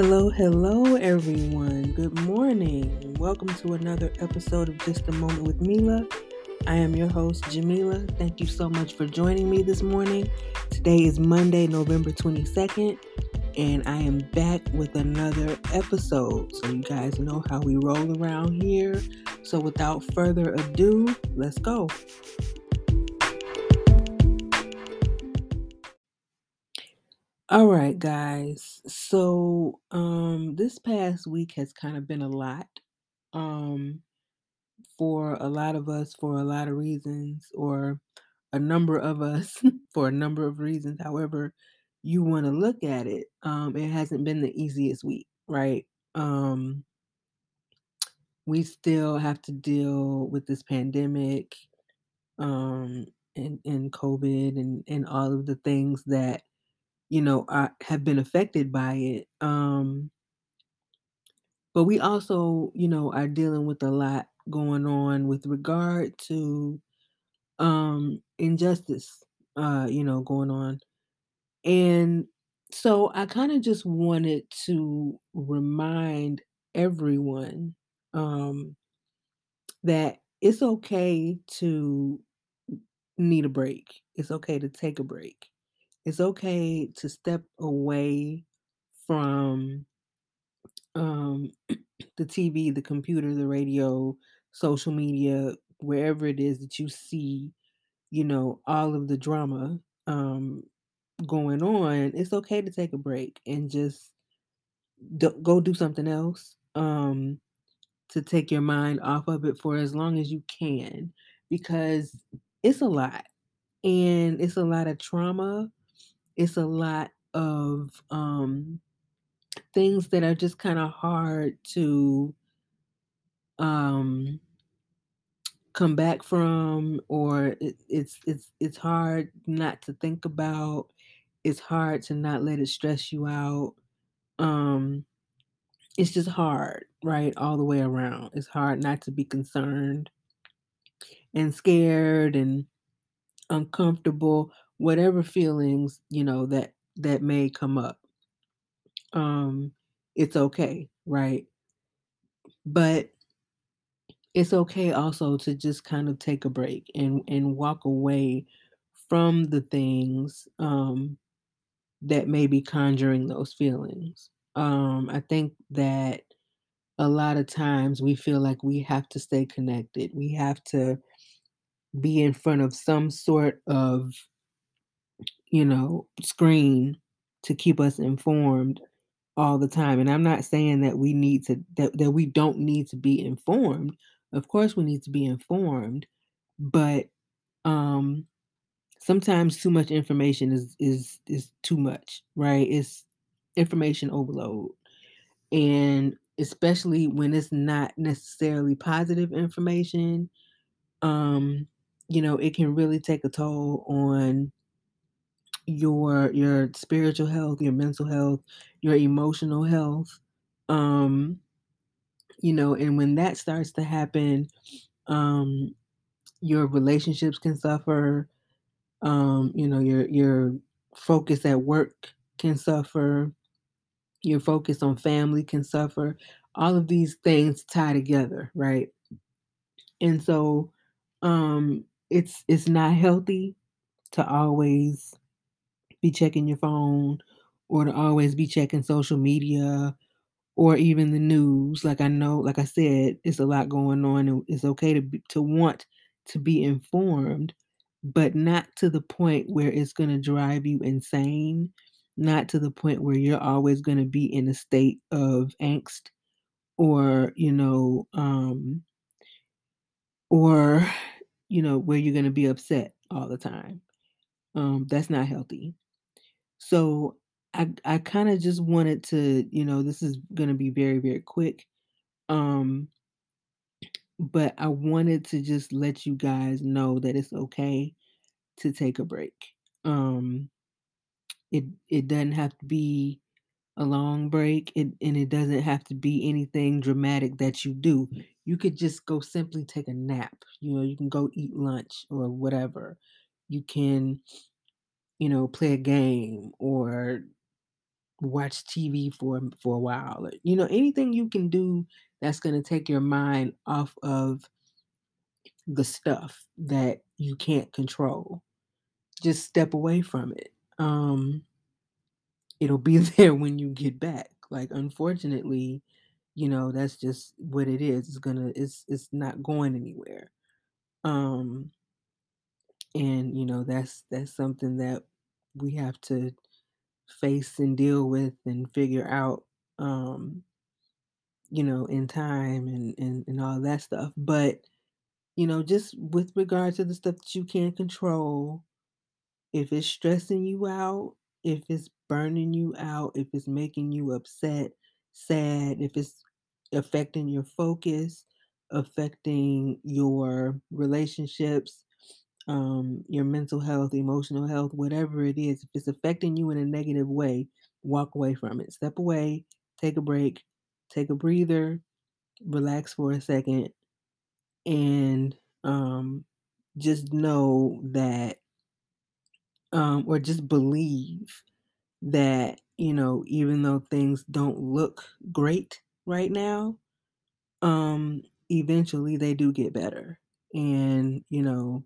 Hello, hello, everyone. Good morning. Welcome to another episode of Just a Moment with Mila. I am your host, Jamila. Thank you so much for joining me this morning. Today is Monday, November 22nd, and I am back with another episode. So, you guys know how we roll around here. So, without further ado, let's go. All right, guys. So, um, this past week has kind of been a lot. Um, for a lot of us, for a lot of reasons, or a number of us for a number of reasons. However, you want to look at it. Um, it hasn't been the easiest week, right? Um, we still have to deal with this pandemic, um, and, and COVID and, and all of the things that you know, are, have been affected by it. Um, but we also, you know, are dealing with a lot going on with regard to um, injustice, uh, you know, going on. And so I kind of just wanted to remind everyone um, that it's okay to need a break. It's okay to take a break it's okay to step away from um, the TV, the computer, the radio, social media, wherever it is that you see, you know, all of the drama um, going on. It's okay to take a break and just do, go do something else um, to take your mind off of it for as long as you can because it's a lot and it's a lot of trauma it's a lot of um, things that are just kind of hard to um, come back from, or it, it's it's it's hard not to think about. It's hard to not let it stress you out. Um, it's just hard, right, all the way around. It's hard not to be concerned and scared and uncomfortable whatever feelings you know that that may come up um it's okay right? But it's okay also to just kind of take a break and and walk away from the things um that may be conjuring those feelings. Um i think that a lot of times we feel like we have to stay connected. We have to be in front of some sort of you know, screen to keep us informed all the time. And I'm not saying that we need to that, that we don't need to be informed. Of course we need to be informed, but um sometimes too much information is is is too much, right? It's information overload. And especially when it's not necessarily positive information, um, you know, it can really take a toll on your your spiritual health, your mental health, your emotional health. Um, you know, and when that starts to happen, um, your relationships can suffer. Um, you know, your your focus at work can suffer. Your focus on family can suffer. All of these things tie together, right? And so um it's it's not healthy to always be checking your phone or to always be checking social media or even the news. Like I know, like I said, it's a lot going on and it's okay to be, to want to be informed, but not to the point where it's going to drive you insane, not to the point where you're always going to be in a state of angst or, you know, um or you know, where you're going to be upset all the time. Um that's not healthy. So I I kind of just wanted to, you know, this is going to be very very quick. Um but I wanted to just let you guys know that it's okay to take a break. Um it it doesn't have to be a long break it, and it doesn't have to be anything dramatic that you do. You could just go simply take a nap. You know, you can go eat lunch or whatever. You can you know, play a game or watch TV for for a while. Or, you know, anything you can do that's going to take your mind off of the stuff that you can't control. Just step away from it. Um it'll be there when you get back. Like unfortunately, you know, that's just what it is. It's gonna it's it's not going anywhere. Um and you know, that's that's something that we have to face and deal with and figure out um you know in time and and, and all that stuff. But you know just with regard to the stuff that you can't control if it's stressing you out if it's burning you out if it's making you upset sad if it's affecting your focus affecting your relationships um, your mental health, emotional health, whatever it is, if it's affecting you in a negative way, walk away from it. Step away, take a break, take a breather, relax for a second, and um, just know that, um, or just believe that, you know, even though things don't look great right now, um, eventually they do get better. And, you know,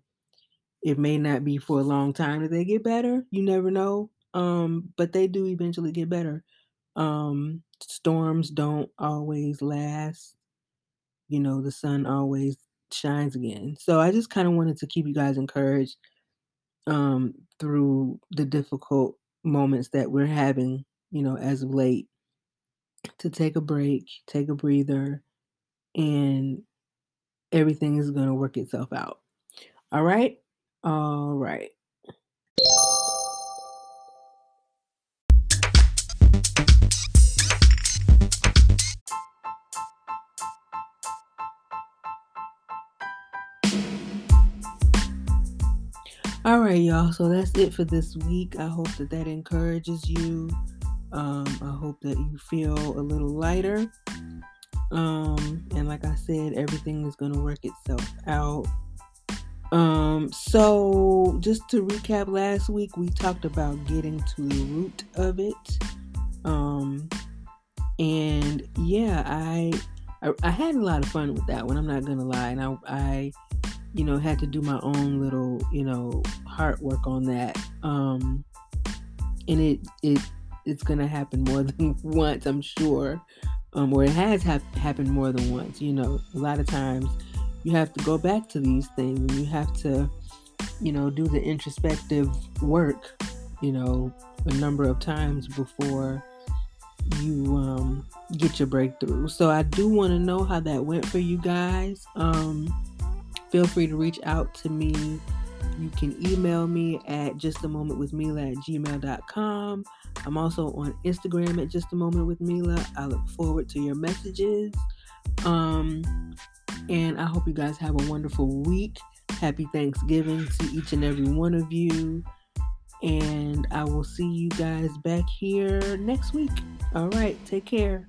it may not be for a long time that they get better. You never know. Um, but they do eventually get better. Um, storms don't always last. You know, the sun always shines again. So I just kind of wanted to keep you guys encouraged um through the difficult moments that we're having, you know, as of late to take a break, take a breather, and everything is going to work itself out. All right? All right. All right, y'all. So that's it for this week. I hope that that encourages you. Um, I hope that you feel a little lighter. Um, and like I said, everything is going to work itself out. Um, so just to recap last week, we talked about getting to the root of it. Um, and yeah, I, I, I had a lot of fun with that one. I'm not gonna lie, and I, I, you know, had to do my own little, you know, heart work on that. Um, and it, it, it's gonna happen more than once, I'm sure. Um, or it has ha- happened more than once. You know, a lot of times you have to go back to these things and you have to you know do the introspective work you know a number of times before you um, get your breakthrough. So i do want to know how that went for you guys. Um, feel free to reach out to me. You can email me at just a moment with mila at gmail.com i'm also on instagram at just a moment with mila i look forward to your messages. Um, and I hope you guys have a wonderful week. Happy Thanksgiving to each and every one of you. And I will see you guys back here next week. All right, take care.